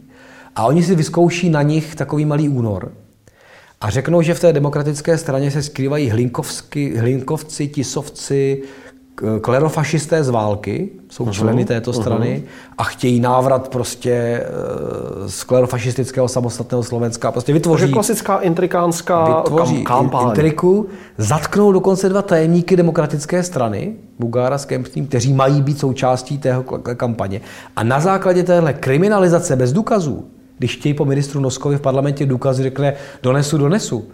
A oni si vyzkouší na nich takový malý únor. A řeknou, že v té demokratické straně se skrývají hlinkovci, tisovci, klerofašisté z války, jsou uh-huh, členy této strany uh-huh. a chtějí návrat prostě eh, z klerofašistického samostatného Slovenska. Prostě vytvoří...
Takže klasická intrikánská
vytvoří kampaň. intriku, zatknou dokonce dva tajemníky demokratické strany, Bugára s Kempsným, kteří mají být součástí tého kampaně. A na základě téhle kriminalizace bez důkazů, když chtějí po ministru Noskovi v parlamentě důkazy, řekne donesu, donesu.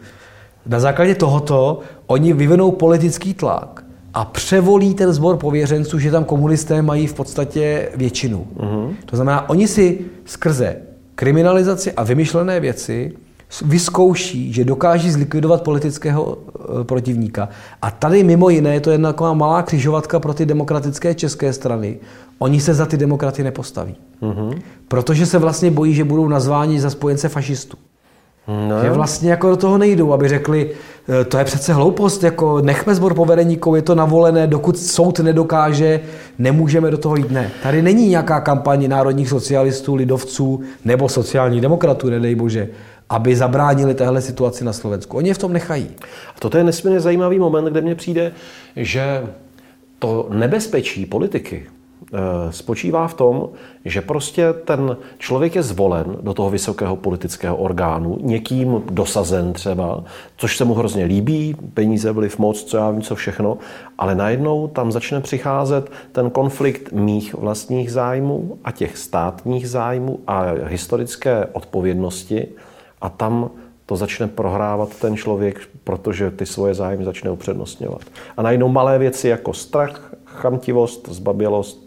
Na základě tohoto oni vyvinou politický tlak a převolí ten sbor pověřenců, že tam komunisté mají v podstatě většinu. Uh-huh. To znamená, oni si skrze kriminalizaci a vymyšlené věci vyzkouší, že dokáží zlikvidovat politického e, protivníka. A tady mimo jiné je to jedna taková malá křižovatka pro ty demokratické české strany. Oni se za ty demokraty nepostaví. Uh-huh. Protože se vlastně bojí, že budou nazváni za spojence fašistů. No. Že vlastně jako do toho nejdou, aby řekli, to je přece hloupost, jako nechme zbor povedeníků, je to navolené, dokud soud nedokáže, nemůžeme do toho jít. Ne. Tady není nějaká kampaň národních socialistů, lidovců nebo sociálních demokratů, nedej bože, aby zabránili téhle situaci na Slovensku. Oni je v tom nechají.
A toto je nesmírně zajímavý moment, kde mně přijde, že to nebezpečí politiky, Eh, spočívá v tom, že prostě ten člověk je zvolen do toho vysokého politického orgánu, někým dosazen třeba, což se mu hrozně líbí, peníze, vliv, moc, co já vím, co všechno, ale najednou tam začne přicházet ten konflikt mých vlastních zájmů a těch státních zájmů a historické odpovědnosti a tam to začne prohrávat ten člověk, protože ty svoje zájmy začne upřednostňovat. A najednou malé věci jako strach, chamtivost, zbabělost,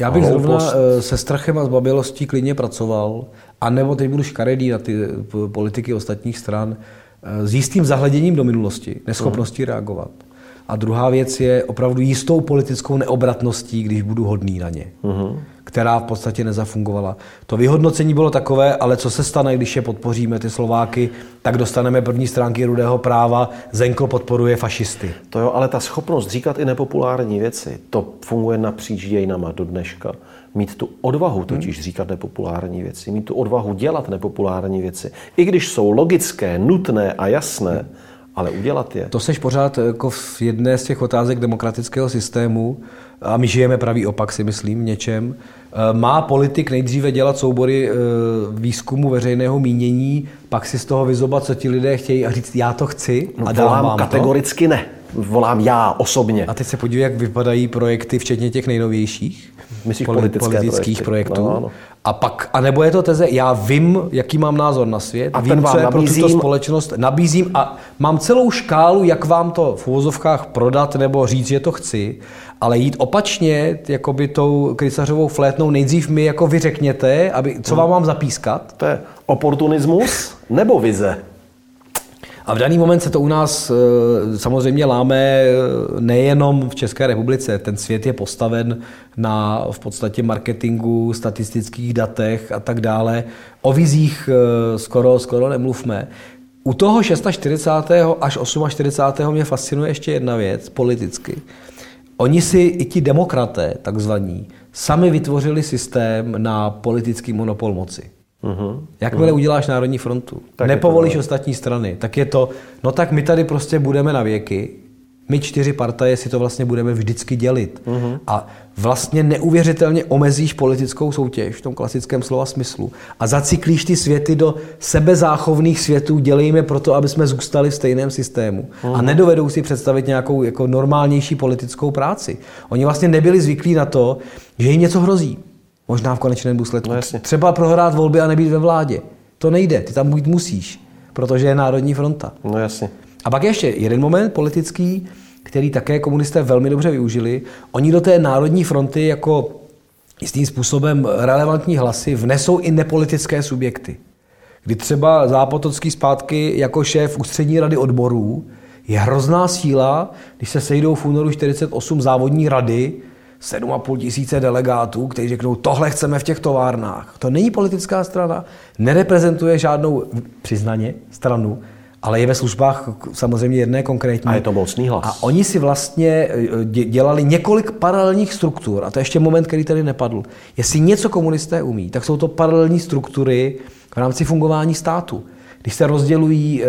já bych zrovna eh, se strachem a zbabělostí klidně pracoval, a nebo teď budu škaredý na ty eh, politiky ostatních stran, eh, s jistým zahleděním do minulosti, neschopností uh-huh. reagovat. A druhá věc je opravdu jistou politickou neobratností, když budu hodný na ně. Uh-huh která v podstatě nezafungovala. To vyhodnocení bylo takové, ale co se stane, když je podpoříme ty Slováky, tak dostaneme první stránky rudého práva, Zenko podporuje fašisty.
To jo, ale ta schopnost říkat i nepopulární věci, to funguje napříč dějinama do dneška. Mít tu odvahu totiž hmm. říkat nepopulární věci, mít tu odvahu dělat nepopulární věci. I když jsou logické, nutné a jasné, hmm. ale udělat je.
To seš pořád jako v jedné z těch otázek demokratického systému, a my žijeme pravý opak, si myslím, v něčem. Eh, má politik nejdříve dělat soubory eh, výzkumu veřejného mínění, pak si z toho vyzobat, co ti lidé chtějí a říct, já to chci
no,
a dám
vám kategoricky
to.
ne. volám já osobně.
A teď se podívej, jak vypadají projekty, včetně těch nejnovějších.
Myslíš
politických
projekty?
projektů.
No, ano.
A pak, a nebo je to teze, já vím, jaký mám názor na svět,
A
vím, co je pro tuto společnost, nabízím a mám celou škálu, jak vám to v úvozovkách prodat nebo říct, že to chci, ale jít opačně, jakoby tou krysařovou flétnou, nejdřív mi jako vy řekněte, aby, co vám mám zapískat,
To je oportunismus nebo vize?
A v daný moment se to u nás eh, samozřejmě láme eh, nejenom v České republice. Ten svět je postaven na v podstatě marketingu, statistických datech a tak dále. O vizích eh, skoro, skoro nemluvme. U toho 46. až 48. mě fascinuje ještě jedna věc politicky. Oni si i ti demokraté, takzvaní, sami vytvořili systém na politický monopol moci.
Uh-huh.
Jakmile uděláš Národní frontu,
Tak
nepovolíš
to,
ostatní strany, tak je to, no tak my tady prostě budeme na věky, my čtyři partaje si to vlastně budeme vždycky dělit.
Mhm.
A vlastně neuvěřitelně omezíš politickou soutěž v tom klasickém slova smyslu a zacyklíš ty světy do sebezáchovných světů, dělejme proto, aby jsme zůstali v stejném systému. A
Mhm.
nedovedou si představit nějakou jako normálnější politickou práci. Oni vlastně nebyli zvyklí na to, že jim něco hrozí. Možná v konečném důsledku.
No jasně.
Třeba prohrát volby a nebýt ve vládě. To nejde, ty tam být musíš, protože je Národní fronta.
No jasně.
A pak ještě jeden moment politický, který také komunisté velmi dobře využili. Oni do té Národní fronty jako jistým způsobem relevantní hlasy vnesou i nepolitické subjekty. Kdy třeba Zápotocký zpátky jako šéf ústřední rady odborů je hrozná síla, když se sejdou v únoru 48 závodní rady, 7,5 tisíce delegátů, kteří řeknou, tohle chceme v těch továrnách. To není politická strana, nereprezentuje žádnou, přiznaně, stranu, ale je ve službách samozřejmě jedné konkrétní.
A je to mocný hlas.
A oni si vlastně eh, dě- dělali několik paralelních struktur, a to je ještě moment, který tady nepadl. Jestli něco komunisté umí, tak jsou to paralelní struktury v rámci fungování státu. Když se rozdělují e,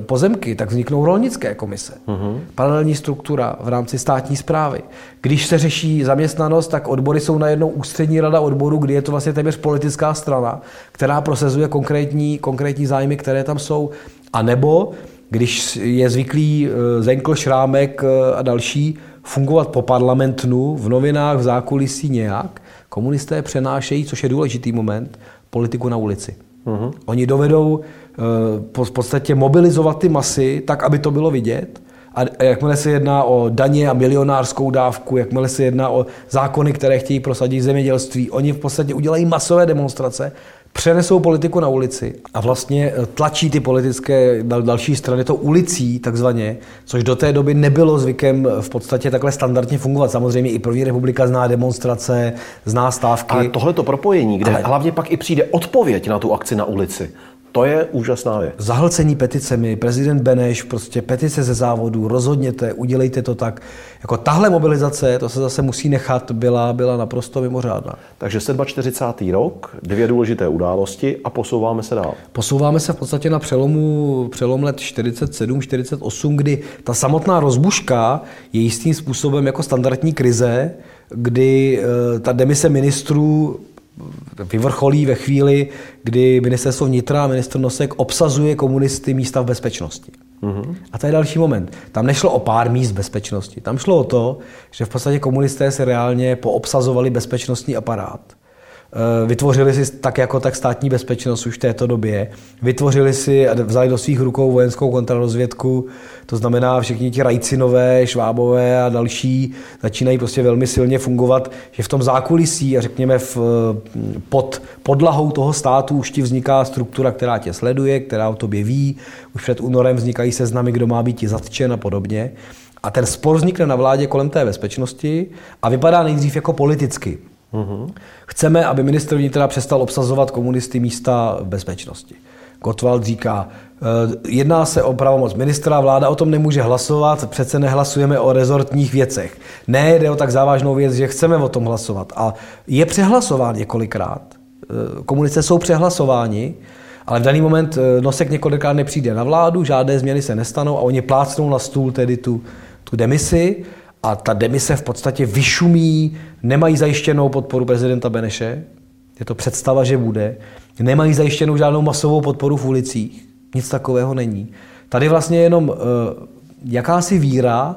pozemky, tak vzniknou rolnické komise. Uh-huh. Paralelní struktura v rámci státní zprávy. Když se řeší zaměstnanost, tak odbory jsou najednou ústřední rada odboru, kdy je to vlastně téměř politická strana, která prosazuje konkrétní, konkrétní zájmy, které tam jsou. A nebo když je zvyklý eh, Zenkl, Šrámek eh, a další fungovat po parlamentnu, v novinách, v zákulisí nějak, komunisté přenášejí, což je důležitý moment, politiku na ulici. Uh-huh. Oni dovedou eh, v podstatě mobilizovat ty masy tak, aby to bylo vidět. A jakmile se jedná o daně a milionářskou dávku, jakmile se jedná o zákony, které chtějí prosadit zemědělství, oni v podstatě udělají masové demonstrace, přenesou politiku na ulici a vlastně eh, tlačí ty politické dal- další strany to ulicí takzvaně, což do té doby nebylo zvykem eh, v podstatě takhle standardně fungovat. Samozřejmě i první republika zná demonstrace, zná stávky.
Ale tohleto propojení, kde
Ale-
hlavně pak i přijde odpověď na tu akci na ulici, to je úžasná věc.
zahlcení peticemi, prezident Beneš, prostě petice ze závodu, rozhodněte, udělejte to tak. Jako tahle mobilizace, to se zase musí nechat, byla, byla naprosto mimořádná.
Takže 47. rok, dvě důležité události a posouváme se dál.
Posouváme se v podstatě na přelomu, přelom let 47-48, kdy ta samotná rozbuška je jistým způsobem jako standardní krize, kdy eh, ta demise ministrů vyvrcholí ve chvíli, kdy ministerstvo vnitra a ministr Nosek obsazuje komunisty místa v bezpečnosti. Mm-hmm. A to je další moment. Tam nešlo o pár míst bezpečnosti. Tam šlo o to, že v podstatě komunisté si reálně poobsazovali bezpečnostní aparát. Eh, Vytvořili si tak jako tak státní bezpečnost už v této době. Vytvořili si a vzali do svých rukou vojenskou kontrarozvědku, to znamená všichni ti Rajcinové, Švábové a další začínají prostě velmi silně fungovat, že v tom zákulisí a řekněme v, eh, pod podlahou toho státu už ti vzniká struktura, která tě sleduje, která o tobě ví, už před únorem vznikají seznamy, kdo má být zatčen a podobně. A ten spor vznikne na vládě kolem té bezpečnosti a vypadá nejdřív jako politicky. Chceme, aby ministr vnitra přestal obsazovat komunisty místa v bezpečnosti. Gottwald říká, eh, jedná se o pravomoc ministra, vláda o tom nemůže hlasovat, přece nehlasujeme o rezortních věcech. Ne, jde o tak závažnou věc, že chceme o tom hlasovat. A je přehlasován několikrát. Eh, Komunisté jsou přehlasováni, ale v daný moment eh, Nosek několikrát nepřijde na vládu, žádné změny se nestanou a oni plácnou na stůl tedy tu, tu demisi a ta demise v podstatě vyšumí, nemají zajištěnou podporu prezidenta Beneše, je to představa, že bude, nemají zajištěnou žádnou masovou podporu v ulicích, nic takového není. Tady vlastně jenom eh, jakási víra,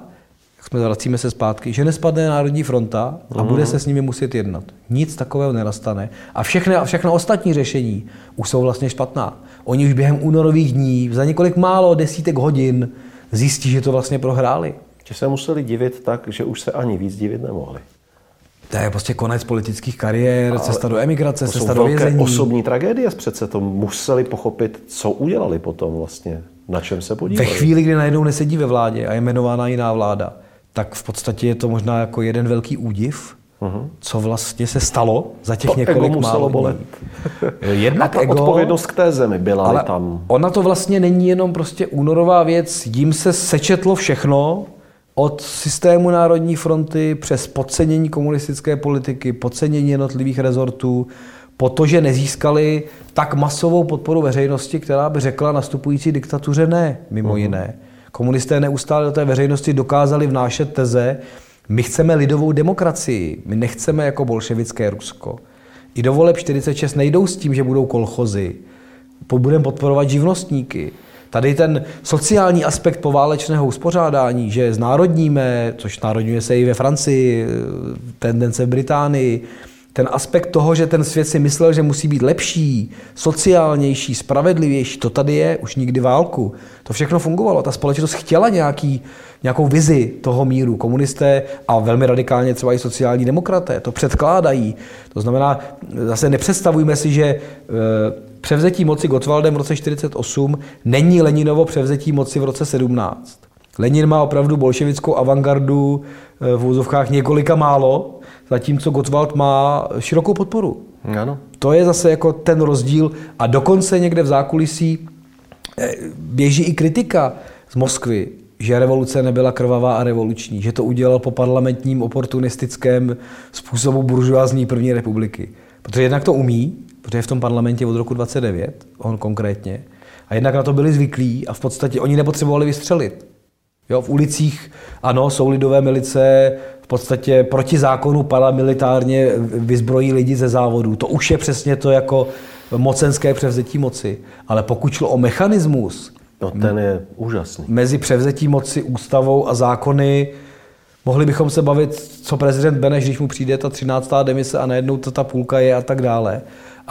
jak jsme vracíme se zpátky, že nespadne Národní fronta a bude se s nimi muset jednat. Nic takového nenastane. A všechny, všechno ostatní řešení už jsou vlastně špatná. Oni už během únorových dní, za několik málo desítek hodin, zjistí, že to vlastně prohráli.
Že se museli divit tak, že už se ani víc divit nemohli.
To je prostě konec politických kariér, cesta do emigrace,
To
cesta do
velké
vězení.
osobní tragédie, přece to museli pochopit, co udělali potom vlastně, na čem se
Ve
podívali.
chvíli, kdy najednou nesedí ve vládě a je jmenována jiná vláda, tak v podstatě je to možná jako jeden velký údiv, co vlastně se stalo za těch
To ego
několik
muselo
málo
bolet.
dní.
A
Jednak
ta
ego,
odpovědnost k té zemi byla
ale
tam.
ona to vlastně není jenom prostě únorová věc, jim se sečetlo všechno, od systému Národní fronty přes podcenění komunistické politiky, podcenění jednotlivých rezortů, po to, že nezískali tak masovou podporu veřejnosti, která by řekla nastupující diktatuře ne, mimo jiné. Komunisté neustále do té veřejnosti dokázali vnášet teze, my chceme lidovou demokracii, my nechceme jako bolševické Rusko. I do voleb 46 nejdou s tím, že budou kolchozy, budeme podporovat živnostníky. Tady ten sociální aspekt poválečného uspořádání, že znárodníme, což národňuje se i ve Francii, tendence v Británii, ten aspekt toho, že ten svět si myslel, že musí být lepší, sociálnější, spravedlivější, to tady je už nikdy válku. To všechno fungovalo. Ta společnost chtěla nějaký, nějakou vizi toho míru. Komunisté a velmi radikálně třeba i sociální demokraté to předkládají. To znamená, zase nepředstavujme si, že eh, převzetí moci Gottwaldem v roce 48 není Leninovo převzetí moci v roce 17. Lenin má opravdu bolševickou avantgardu eh, v úzovkách několika málo, zatímco Gottwald má širokou podporu.
Ano.
To je zase jako ten rozdíl a dokonce někde v zákulisí eh, běží i kritika z Moskvy, že revoluce nebyla krvavá a revoluční, že to udělal po parlamentním oportunistickém způsobu buržoázní první republiky. Protože jednak to umí, protože je v tom parlamentě od roku 29, on konkrétně, a jednak na to byli zvyklí a v podstatě oni nepotřebovali vystřelit. Jo, v ulicích, ano, jsou lidové milice, v podstatě proti zákonu paramilitárně vyzbrojí lidi ze závodů. To už je přesně to jako mocenské převzetí moci. Ale pokud šlo o mechanismus
No, ten je úžasný.
mezi převzetí moci ústavou a zákony, mohli bychom se bavit, co prezident Beneš, když mu přijde ta 13. demise a najednou to ta půlka je a tak dále.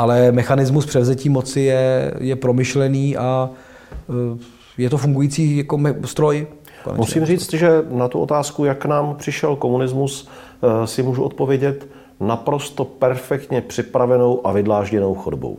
Ale mechanismus převzetí moci je, je promyšlený a eh, je to fungující jako me- stroj. konečně.
Musím říct, že na tu otázku, jak nám přišel komunismus, eh, si můžu odpovědět naprosto perfektně připravenou a vydlážděnou chodbou.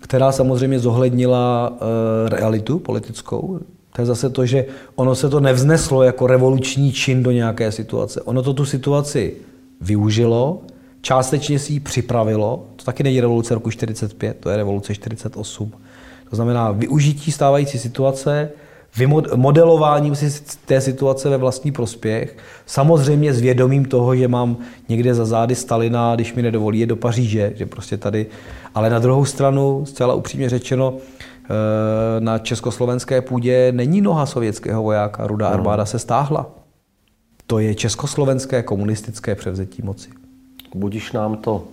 která samozřejmě zohlednila eh, realitu politickou. To je zase to, že ono se to nevzneslo jako revoluční čin do nějaké situace. Ono to tu situaci využilo, částečně si ji připravilo. To taky není revoluce roku 45, to je revoluce 48. To znamená využití stávající situace, modelováním si té situace ve vlastní prospěch, samozřejmě s vědomím toho, že mám někde za zády Stalina, když mi nedovolí je do Paříže, že prostě tady, ale na druhou stranu, zcela upřímně řečeno, eh, na československé půdě není noha sovětského vojáka, rudá armáda se stáhla. To je československé komunistické převzetí moci.
Budíš nám to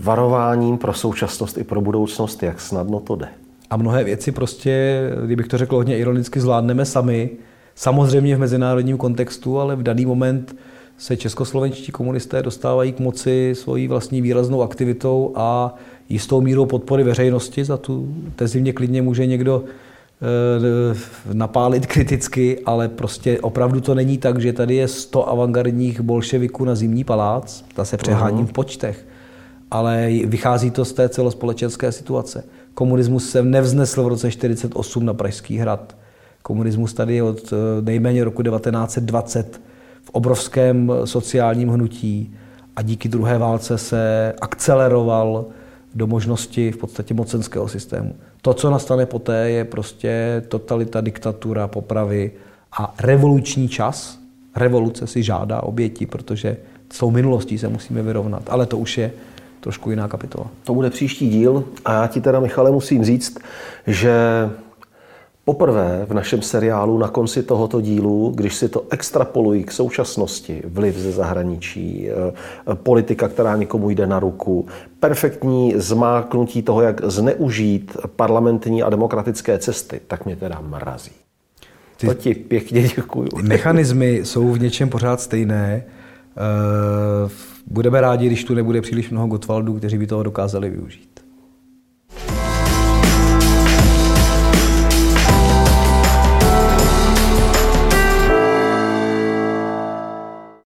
varováním pro současnost i pro budoucnost, jak snadno to jde.
A mnohé věci prostě, kdybych to řekl hodně ironicky, zvládneme sami. Samozřejmě v mezinárodním kontextu, ale v daný moment se českoslovenští komunisté dostávají k moci svojí vlastní výraznou aktivitou a jistou mírou podpory veřejnosti. Za tu tezi klidně může někdo napálit kriticky, ale prostě opravdu to není tak, že tady je 100 avantgardních bolševiků na zimní palác, zase přeháním v počtech, ale vychází to z té celospolečenské situace. Komunismus se nevznesl v roce 48 na Pražský hrad. Komunismus tady je od eh, nejméně roku 1920 v obrovském sociálním hnutí a díky druhé válce se akceleroval do možnosti v podstatě mocenského systému. To, co nastane poté, je prostě totalita, diktatura, popravy a revoluční čas. Revoluce si žádá oběti, protože s tou minulostí se musíme vyrovnat. Ale to už je trošku jiná kapitola.
To bude příští díl a já ti teda, Michale, musím říct, že poprvé v našem seriálu na konci tohoto dílu, když si to extrapolují k současnosti, vliv ze zahraničí, eh, politika, která někomu jde na ruku, perfektní zmáknutí toho, jak zneužít parlamentní a demokratické cesty, tak mě teda mrazí.
ty,
To ti pěkně děkuju.
ty mechanismy jsou v něčem pořád stejné. Eh, Budeme rádi, když tu nebude příliš mnoho Gotwaldů, kteří by toho dokázali využít.